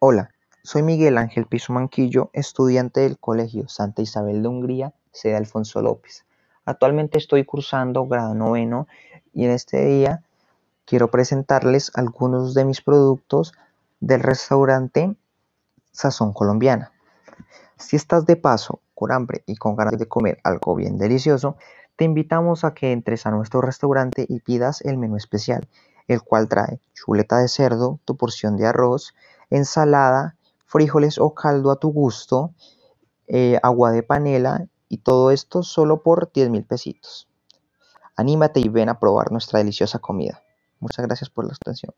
Hola, soy Miguel Ángel Piso Manquillo, estudiante del Colegio Santa Isabel de Hungría, sede Alfonso López. Actualmente estoy cursando grado noveno y en este día quiero presentarles algunos de mis productos del restaurante Sazón Colombiana. Si estás de paso, con hambre y con ganas de comer algo bien delicioso, te invitamos a que entres a nuestro restaurante y pidas el menú especial, el cual trae chuleta de cerdo, tu porción de arroz, ensalada, frijoles o caldo a tu gusto, eh, agua de panela y todo esto solo por 10 mil pesitos. Anímate y ven a probar nuestra deliciosa comida. Muchas gracias por la atención.